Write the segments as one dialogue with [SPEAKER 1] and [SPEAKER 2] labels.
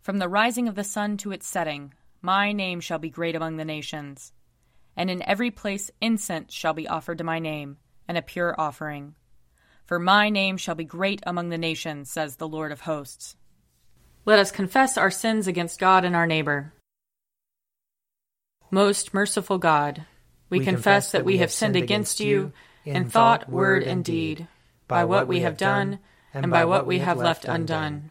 [SPEAKER 1] From the rising of the sun to its setting, my name shall be great among the nations. And in every place incense shall be offered to my name, and a pure offering. For my name shall be great among the nations, says the Lord of hosts. Let us confess our sins against God and our neighbor. Most merciful God, we, we confess that we have sinned against you in thought, word, and deed, by what we have done, and by what we have left undone.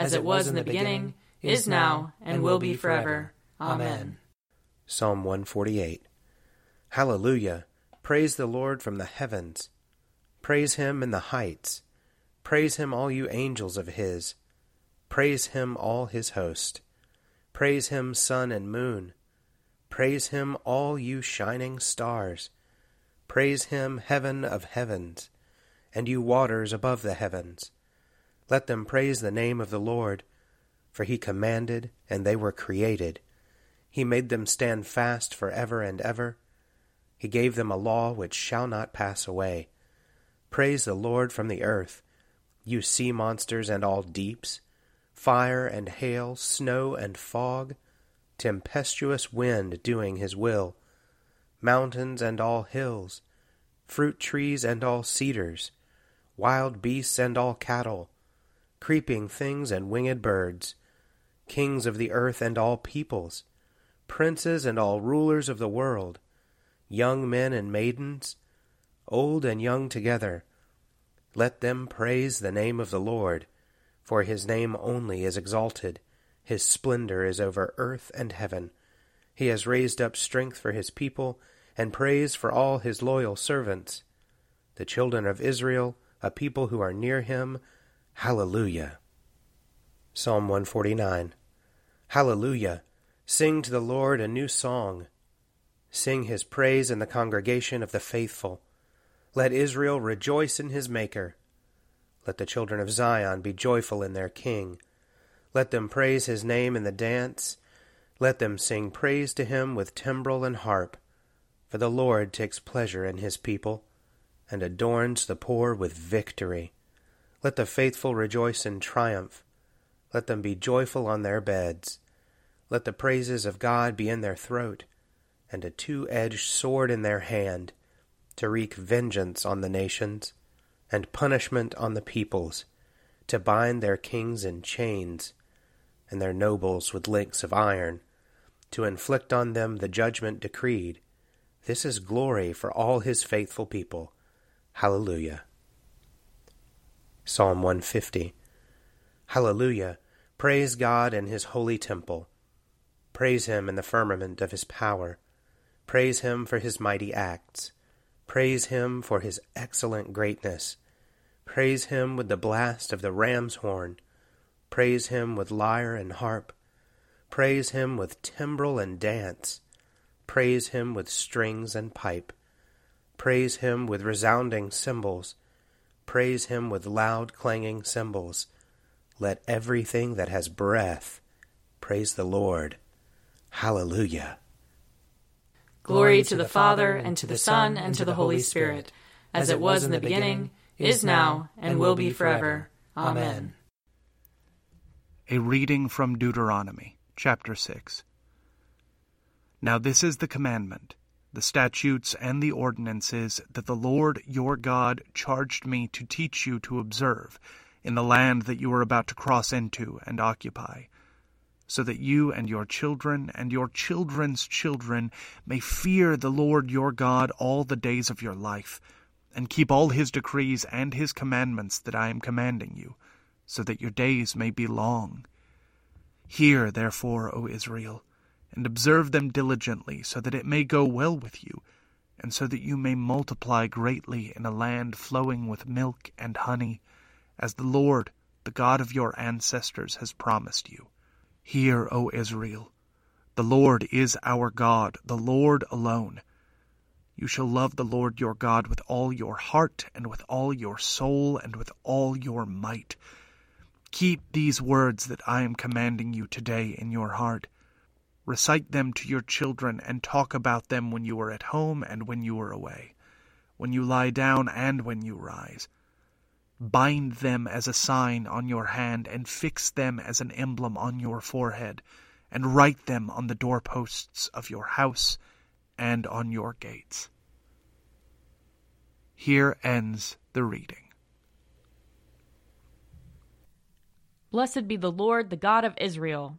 [SPEAKER 1] as it was in the beginning, is now, and will be forever. Amen.
[SPEAKER 2] Psalm 148 Hallelujah! Praise the Lord from the heavens. Praise him in the heights. Praise him, all you angels of his. Praise him, all his host. Praise him, sun and moon. Praise him, all you shining stars. Praise him, heaven of heavens, and you waters above the heavens. Let them praise the name of the Lord, for he commanded, and they were created. He made them stand fast for ever and ever. He gave them a law which shall not pass away. Praise the Lord from the earth, you sea monsters and all deeps, fire and hail, snow and fog, tempestuous wind doing his will, mountains and all hills, fruit trees and all cedars, wild beasts and all cattle, creeping things and winged birds, kings of the earth and all peoples, princes and all rulers of the world, young men and maidens, old and young together. Let them praise the name of the Lord, for his name only is exalted. His splendor is over earth and heaven. He has raised up strength for his people, and praise for all his loyal servants. The children of Israel, a people who are near him, Hallelujah. Psalm 149 Hallelujah. Sing to the Lord a new song. Sing his praise in the congregation of the faithful. Let Israel rejoice in his Maker. Let the children of Zion be joyful in their King. Let them praise his name in the dance. Let them sing praise to him with timbrel and harp. For the Lord takes pleasure in his people, and adorns the poor with victory. Let the faithful rejoice in triumph. Let them be joyful on their beds. Let the praises of God be in their throat, and a two edged sword in their hand, to wreak vengeance on the nations, and punishment on the peoples, to bind their kings in chains, and their nobles with links of iron, to inflict on them the judgment decreed. This is glory for all his faithful people. Hallelujah. Psalm 150 Hallelujah! Praise God in his holy temple. Praise him in the firmament of his power. Praise him for his mighty acts. Praise him for his excellent greatness. Praise him with the blast of the ram's horn. Praise him with lyre and harp. Praise him with timbrel and dance. Praise him with strings and pipe. Praise him with resounding cymbals. Praise him with loud clanging cymbals. Let everything that has breath Praise the Lord. Hallelujah.
[SPEAKER 1] Glory to the Father, and to the Son, and to the Holy Spirit, as it was in the beginning, is now, and will be forever. Amen.
[SPEAKER 3] A reading from Deuteronomy, chapter 6. Now this is the commandment, the statutes, and the ordinances that the Lord your God charged me to teach you to observe in the land that you are about to cross into and occupy, so that you and your children and your children's children may fear the Lord your God all the days of your life, and keep all his decrees and his commandments that I am commanding you, so that your days may be long. Hear, therefore, O Israel, and observe them diligently, so that it may go well with you, and so that you may multiply greatly in a land flowing with milk and honey, as the Lord, the God of your ancestors, has promised you. Hear, O Israel, the Lord is our God, the Lord alone. You shall love the Lord your God with all your heart, and with all your soul, and with all your might. Keep these words that I am commanding you today in your heart Recite them to your children, and talk about them when you are at home and when you are away, when you lie down and when you rise. Bind them as a sign on your hand, and fix them as an emblem on your forehead, and write them on the doorposts of your house and on your gates. Here ends the reading.
[SPEAKER 1] Blessed be the Lord, the God of Israel.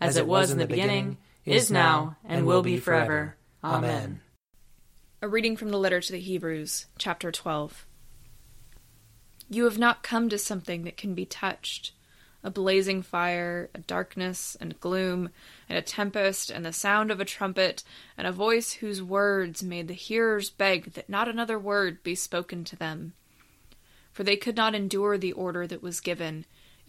[SPEAKER 1] as it was in the beginning, is now, and will be forever. Amen.
[SPEAKER 4] A reading from the letter to the Hebrews, chapter 12. You have not come to something that can be touched a blazing fire, a darkness and gloom, and a tempest, and the sound of a trumpet, and a voice whose words made the hearers beg that not another word be spoken to them. For they could not endure the order that was given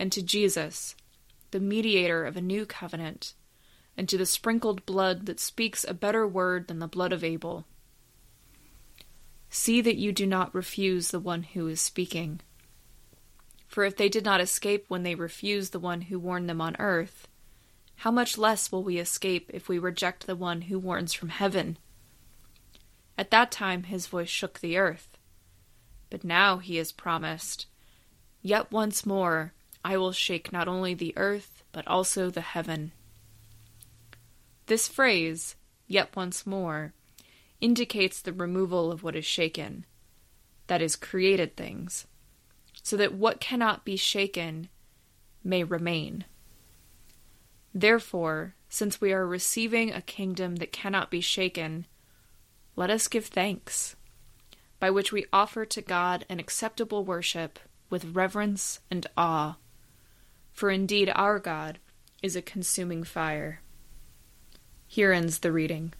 [SPEAKER 4] and to Jesus, the mediator of a new covenant, and to the sprinkled blood that speaks a better word than the blood of Abel. See that you do not refuse the one who is speaking. For if they did not escape when they refused the one who warned them on earth, how much less will we escape if we reject the one who warns from heaven? At that time his voice shook the earth. But now he has promised, Yet once more I will shake not only the earth, but also the heaven. This phrase, yet once more, indicates the removal of what is shaken, that is, created things, so that what cannot be shaken may remain. Therefore, since we are receiving a kingdom that cannot be shaken, let us give thanks, by which we offer to God an acceptable worship with reverence and awe for indeed our God is a consuming fire. Here ends the reading.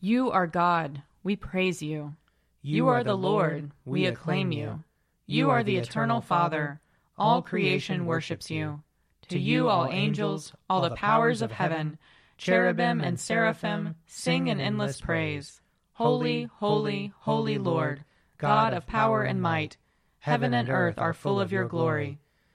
[SPEAKER 1] You are God, we praise you. You, are the Lord, we acclaim you. You are the eternal Father, all creation worships you.
[SPEAKER 2] To you, all angels, all the powers of heaven, cherubim and seraphim, sing an endless praise. Holy, holy, holy Lord, God of power and might, heaven and earth are full of your glory.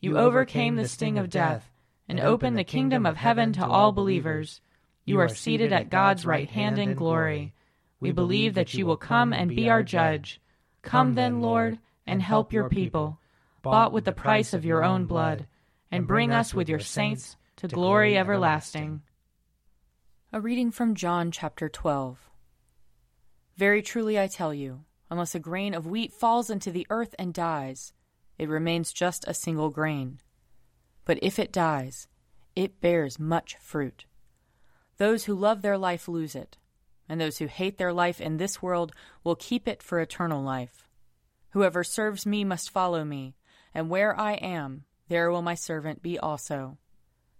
[SPEAKER 2] You overcame the sting of death and opened the kingdom of heaven to all believers. You are seated at God's right hand in glory. We believe that you will come and be our judge. Come then, Lord, and help your people, bought with the price of your own blood and bring us with your saints to glory everlasting.
[SPEAKER 1] A reading from John chapter 12. Very truly I tell you, unless a grain of wheat falls into the earth and dies, it remains just a single grain. But if it dies, it bears much fruit. Those who love their life lose it, and those who hate their life in this world will keep it for eternal life. Whoever serves me must follow me, and where I am, there will my servant be also.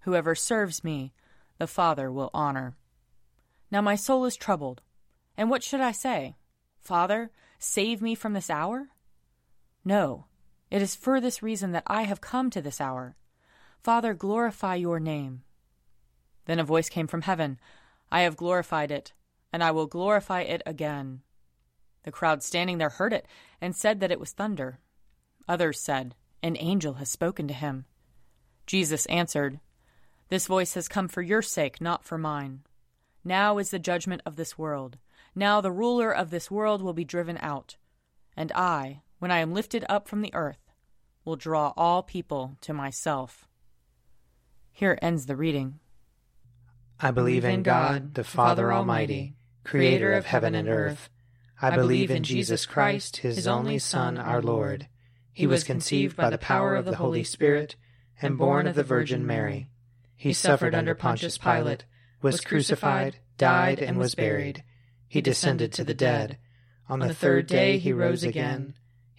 [SPEAKER 1] Whoever serves me, the Father will honor. Now my soul is troubled. And what should I say? Father, save me from this hour? No, it is for this reason that I have come to this hour. Father, glorify your name. Then a voice came from heaven I have glorified it, and I will glorify it again. The crowd standing there heard it, and said that it was thunder. Others said, an angel has spoken to him. Jesus answered, This voice has come for your sake, not for mine. Now is the judgment of this world. Now the ruler of this world will be driven out. And I, when I am lifted up from the earth, will draw all people to myself. Here ends the reading.
[SPEAKER 5] I believe in God, the Father Almighty, creator of heaven and earth. I believe in Jesus Christ, his only Son, our Lord he was conceived by the power of the Holy Spirit and born of the Virgin Mary. He suffered under Pontius Pilate, was crucified, died, and was buried. He descended to the dead. On the third day he rose again.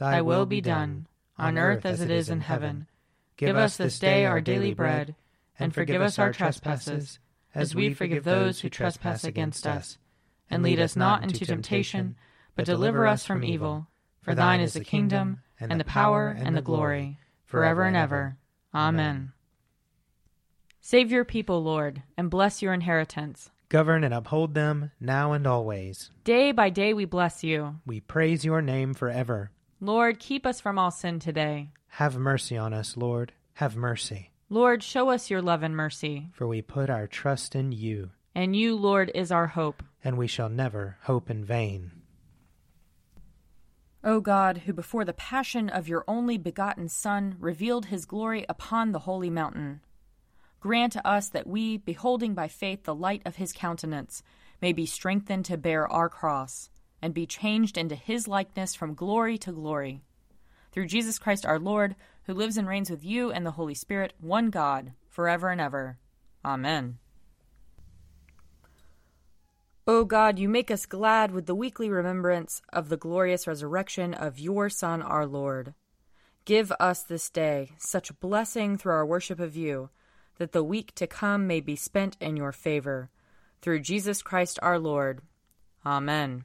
[SPEAKER 6] thy will be done, on earth as it is in heaven. Give us this day our daily bread, and forgive us our trespasses, as we forgive those who trespass against us. And lead us not into temptation, but deliver us from evil. For thine is the kingdom, and, the power and the glory, forever and ever. Amen.
[SPEAKER 2] Save your people, Lord, and bless your inheritance.
[SPEAKER 6] Govern and uphold them now and always.
[SPEAKER 2] Day by day we bless you.
[SPEAKER 6] We praise your name forever.
[SPEAKER 2] Lord, keep us from all sin today.
[SPEAKER 6] Have mercy on us, Lord. Have mercy.
[SPEAKER 2] Lord, show us your love and mercy.
[SPEAKER 6] For we put our trust in you.
[SPEAKER 2] And you, Lord, is our hope.
[SPEAKER 6] And we shall never hope in vain.
[SPEAKER 1] O God, who before the passion of your only begotten Son revealed his glory upon the holy mountain, grant to us that we, beholding by faith the light of his countenance, may be strengthened to bear our cross, and be changed into his likeness from glory to glory. Through Jesus Christ our Lord, who lives and reigns with you and the Holy Spirit, one God, forever and ever. Amen. O God, you make us glad with the weekly remembrance of the glorious resurrection of your Son, our Lord. Give us this day such blessing through our worship of you, that the week to come may be spent in your favor. Through Jesus Christ our Lord. Amen.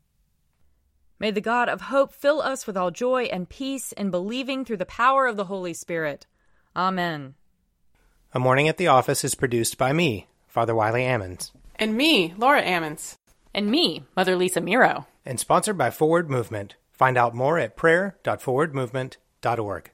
[SPEAKER 1] May the God of hope fill us with all joy and peace in believing through the power of the Holy Spirit. Amen.
[SPEAKER 7] A Morning at the Office is produced by me, Father Wiley Ammons.
[SPEAKER 8] And me, Laura Ammons.
[SPEAKER 1] And me, Mother Lisa Meirow.
[SPEAKER 7] And sponsored by Forward Movement. Find out more at prayer.forwardmovement.org.